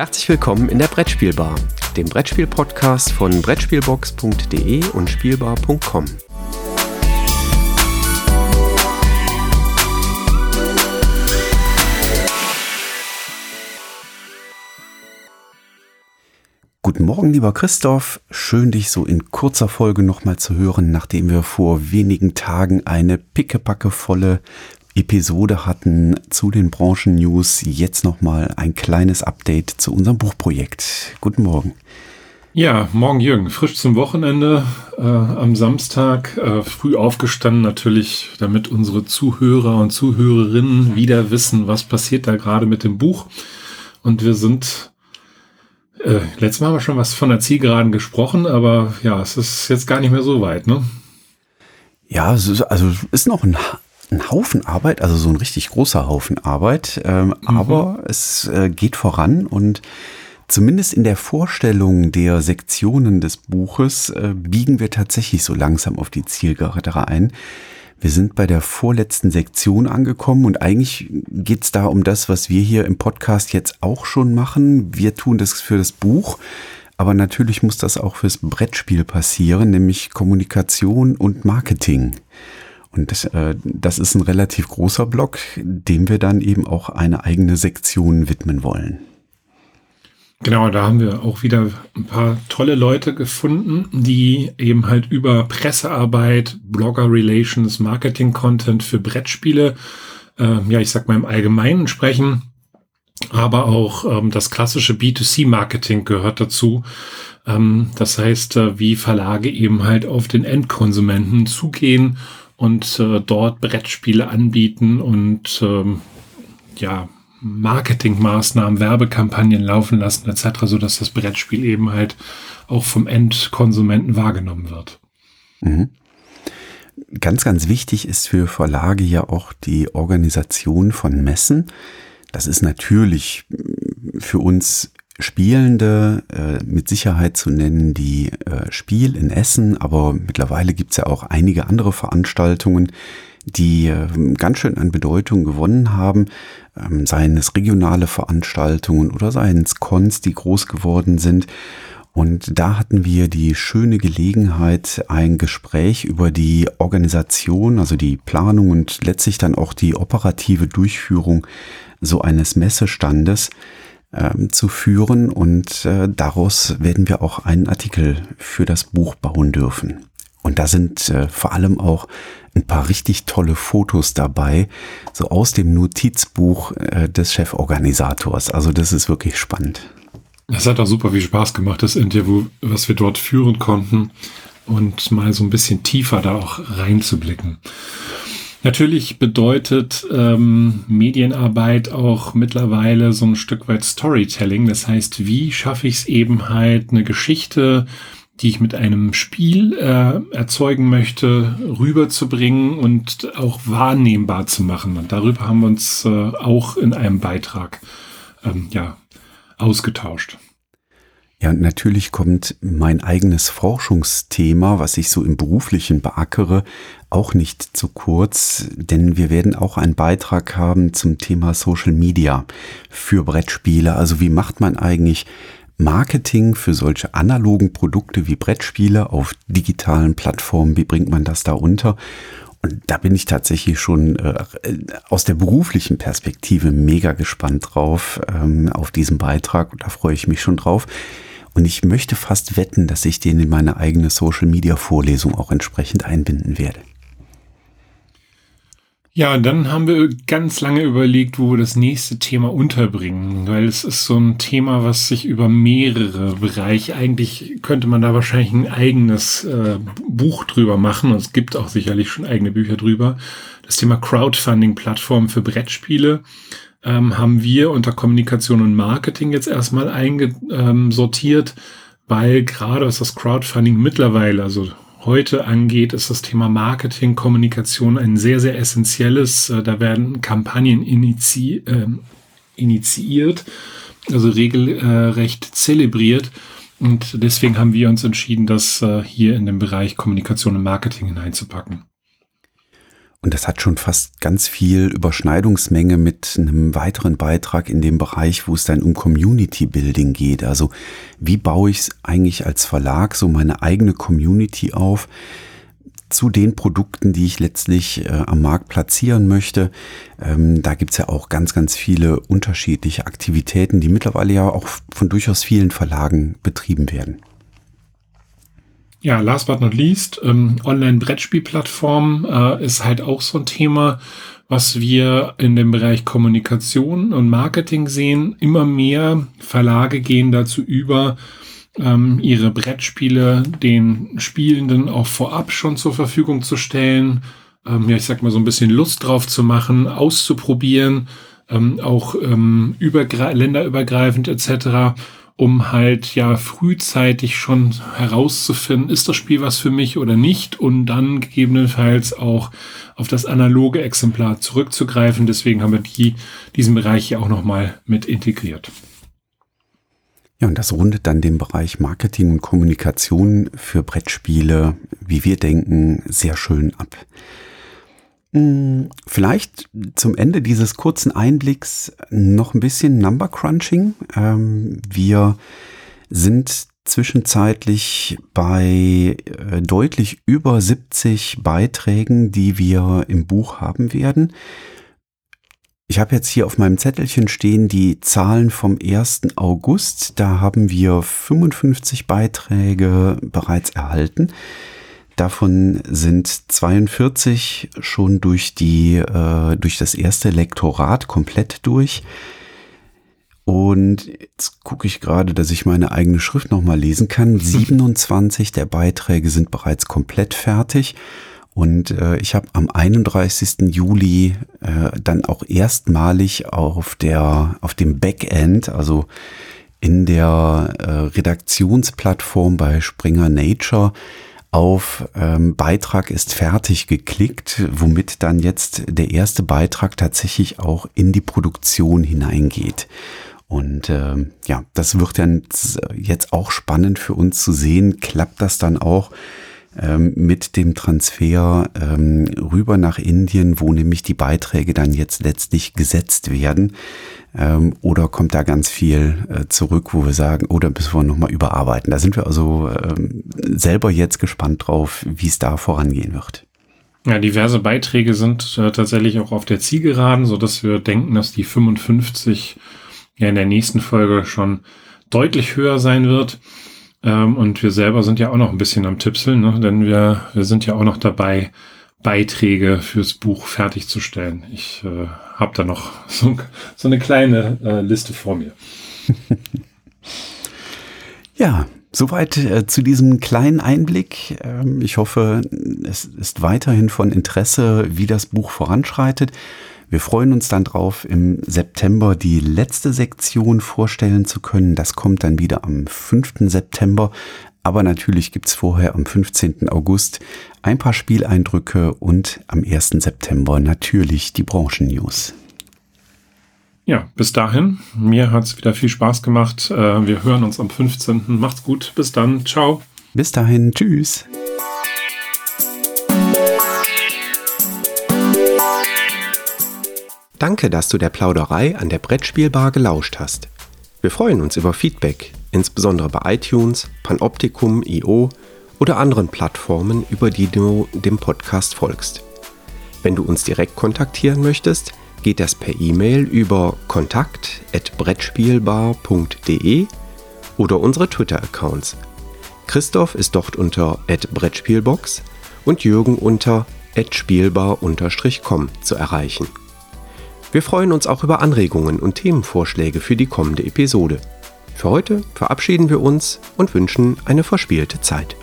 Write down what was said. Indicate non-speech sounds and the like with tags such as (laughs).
Herzlich willkommen in der Brettspielbar, dem Brettspiel-Podcast von Brettspielbox.de und Spielbar.com. Guten Morgen, lieber Christoph. Schön, dich so in kurzer Folge nochmal zu hören, nachdem wir vor wenigen Tagen eine pickepackevolle Episode hatten zu den Branchen-News. Jetzt nochmal ein kleines Update zu unserem Buchprojekt. Guten Morgen. Ja, morgen Jürgen, frisch zum Wochenende, äh, am Samstag, äh, früh aufgestanden natürlich, damit unsere Zuhörer und Zuhörerinnen wieder wissen, was passiert da gerade mit dem Buch. Und wir sind, äh, letztes Mal haben wir schon was von der Zielgeraden gesprochen, aber ja, es ist jetzt gar nicht mehr so weit, ne? Ja, also ist noch ein ein Haufen Arbeit, also so ein richtig großer Haufen Arbeit, ähm, mhm. aber es äh, geht voran und zumindest in der Vorstellung der Sektionen des Buches äh, biegen wir tatsächlich so langsam auf die Zielgerade ein. Wir sind bei der vorletzten Sektion angekommen und eigentlich geht es da um das, was wir hier im Podcast jetzt auch schon machen. Wir tun das für das Buch. Aber natürlich muss das auch fürs Brettspiel passieren, nämlich Kommunikation und Marketing. Und das, äh, das ist ein relativ großer Block, dem wir dann eben auch eine eigene Sektion widmen wollen. Genau, da haben wir auch wieder ein paar tolle Leute gefunden, die eben halt über Pressearbeit, Blogger Relations, Marketing Content für Brettspiele, äh, ja, ich sag mal im Allgemeinen sprechen, aber auch ähm, das klassische B2C Marketing gehört dazu. Ähm, das heißt, äh, wie Verlage eben halt auf den Endkonsumenten zugehen und äh, dort Brettspiele anbieten und ähm, ja, Marketingmaßnahmen, Werbekampagnen laufen lassen etc., so dass das Brettspiel eben halt auch vom Endkonsumenten wahrgenommen wird. Mhm. Ganz, ganz wichtig ist für Verlage ja auch die Organisation von Messen. Das ist natürlich für uns Spielende äh, mit Sicherheit zu nennen, die äh, Spiel in Essen, aber mittlerweile gibt's ja auch einige andere Veranstaltungen, die äh, ganz schön an Bedeutung gewonnen haben, ähm, seien es regionale Veranstaltungen oder seien es Cons, die groß geworden sind. Und da hatten wir die schöne Gelegenheit, ein Gespräch über die Organisation, also die Planung und letztlich dann auch die operative Durchführung so eines Messestandes ähm, zu führen und äh, daraus werden wir auch einen Artikel für das Buch bauen dürfen. Und da sind äh, vor allem auch ein paar richtig tolle Fotos dabei, so aus dem Notizbuch äh, des Cheforganisators. Also das ist wirklich spannend. Es hat auch super viel Spaß gemacht, das Interview, was wir dort führen konnten und mal so ein bisschen tiefer da auch reinzublicken. Natürlich bedeutet ähm, Medienarbeit auch mittlerweile so ein Stück weit Storytelling. Das heißt, wie schaffe ich es eben halt, eine Geschichte, die ich mit einem Spiel äh, erzeugen möchte, rüberzubringen und auch wahrnehmbar zu machen. Und darüber haben wir uns äh, auch in einem Beitrag ähm, ja, ausgetauscht. Ja, und natürlich kommt mein eigenes Forschungsthema, was ich so im beruflichen beackere, auch nicht zu kurz, denn wir werden auch einen Beitrag haben zum Thema Social Media für Brettspiele. Also wie macht man eigentlich Marketing für solche analogen Produkte wie Brettspiele auf digitalen Plattformen? Wie bringt man das da unter? Und da bin ich tatsächlich schon äh, aus der beruflichen Perspektive mega gespannt drauf, ähm, auf diesen Beitrag. Und da freue ich mich schon drauf. Und ich möchte fast wetten, dass ich den in meine eigene Social Media Vorlesung auch entsprechend einbinden werde. Ja, dann haben wir ganz lange überlegt, wo wir das nächste Thema unterbringen, weil es ist so ein Thema, was sich über mehrere Bereiche, eigentlich könnte man da wahrscheinlich ein eigenes äh, Buch drüber machen und es gibt auch sicherlich schon eigene Bücher drüber. Das Thema Crowdfunding-Plattformen für Brettspiele ähm, haben wir unter Kommunikation und Marketing jetzt erstmal eingesortiert, ähm, weil gerade was das Crowdfunding mittlerweile, also heute angeht, ist das Thema Marketing, Kommunikation ein sehr, sehr essentielles. Äh, da werden Kampagnen inizi äh, initiiert, also regelrecht zelebriert. Und deswegen haben wir uns entschieden, das äh, hier in den Bereich Kommunikation und Marketing hineinzupacken. Und das hat schon fast ganz viel Überschneidungsmenge mit einem weiteren Beitrag in dem Bereich, wo es dann um Community Building geht. Also wie baue ich es eigentlich als Verlag so meine eigene Community auf? zu den Produkten, die ich letztlich äh, am Markt platzieren möchte. Ähm, da gibt's ja auch ganz, ganz viele unterschiedliche Aktivitäten, die mittlerweile ja auch von durchaus vielen Verlagen betrieben werden. Ja, last but not least, ähm, Online-Brettspielplattform äh, ist halt auch so ein Thema, was wir in dem Bereich Kommunikation und Marketing sehen. Immer mehr Verlage gehen dazu über, ähm, ihre Brettspiele den Spielenden auch vorab schon zur Verfügung zu stellen. Ähm, ja, ich sag mal so ein bisschen Lust drauf zu machen, auszuprobieren, ähm, auch ähm, länderübergreifend etc um halt ja frühzeitig schon herauszufinden, ist das Spiel was für mich oder nicht und dann gegebenenfalls auch auf das analoge Exemplar zurückzugreifen. Deswegen haben wir die, diesen Bereich hier auch nochmal mit integriert. Ja, und das rundet dann den Bereich Marketing und Kommunikation für Brettspiele, wie wir denken, sehr schön ab. Hm, vielleicht zum Ende dieses kurzen Einblicks noch ein bisschen Number Crunching. Ähm, wir sind zwischenzeitlich bei äh, deutlich über 70 Beiträgen, die wir im Buch haben werden. Ich habe jetzt hier auf meinem Zettelchen stehen die Zahlen vom 1. August. Da haben wir 55 Beiträge bereits erhalten. Davon sind 42 schon durch die, äh, durch das erste Lektorat komplett durch. Und jetzt gucke ich gerade, dass ich meine eigene Schrift nochmal lesen kann. (laughs) 27 der Beiträge sind bereits komplett fertig. Und äh, ich habe am 31. Juli äh, dann auch erstmalig auf der auf dem Backend, also in der äh, Redaktionsplattform bei Springer Nature, auf ähm, Beitrag ist fertig geklickt, womit dann jetzt der erste Beitrag tatsächlich auch in die Produktion hineingeht. Und äh, ja, das wird dann jetzt auch spannend für uns zu sehen. Klappt das dann auch ähm, mit dem Transfer ähm, rüber nach Indien, wo nämlich die Beiträge dann jetzt letztlich gesetzt werden? Ähm, oder kommt da ganz viel äh, zurück, wo wir sagen, oder oh, müssen wir nochmal überarbeiten? Da sind wir also ähm, selber jetzt gespannt drauf, wie es da vorangehen wird. Ja, diverse Beiträge sind äh, tatsächlich auch auf der Zielgeraden, so dass wir denken, dass die 55 ja in der nächsten Folge schon deutlich höher sein wird. Ähm, und wir selber sind ja auch noch ein bisschen am Tipseln, ne? denn wir, wir sind ja auch noch dabei, Beiträge fürs Buch fertigzustellen. Ich äh, habe da noch (laughs) so, so eine kleine äh, Liste vor mir. (laughs) ja, soweit äh, zu diesem kleinen Einblick. Ähm, ich hoffe, es ist weiterhin von Interesse, wie das Buch voranschreitet. Wir freuen uns dann drauf, im September die letzte Sektion vorstellen zu können. Das kommt dann wieder am 5. September. Aber natürlich gibt's vorher am 15. August ein paar Spieleindrücke und am 1. September natürlich die Branchen-News. Ja, bis dahin. Mir hat's wieder viel Spaß gemacht. Äh, wir hören uns am 15. Macht's gut. Bis dann. Ciao. Bis dahin. Tschüss. Danke, dass du der Plauderei an der Brettspielbar gelauscht hast. Wir freuen uns über Feedback insbesondere bei iTunes, Panoptikum, IO oder anderen Plattformen, über die du dem Podcast folgst. Wenn du uns direkt kontaktieren möchtest, geht das per E-Mail über kontakt@brettspielbar.de oder unsere Twitter-Accounts. Christoph ist dort unter @brettspielbox und Jürgen unter @spielbar_com zu erreichen. Wir freuen uns auch über Anregungen und Themenvorschläge für die kommende Episode. Für heute verabschieden wir uns und wünschen eine verspielte Zeit.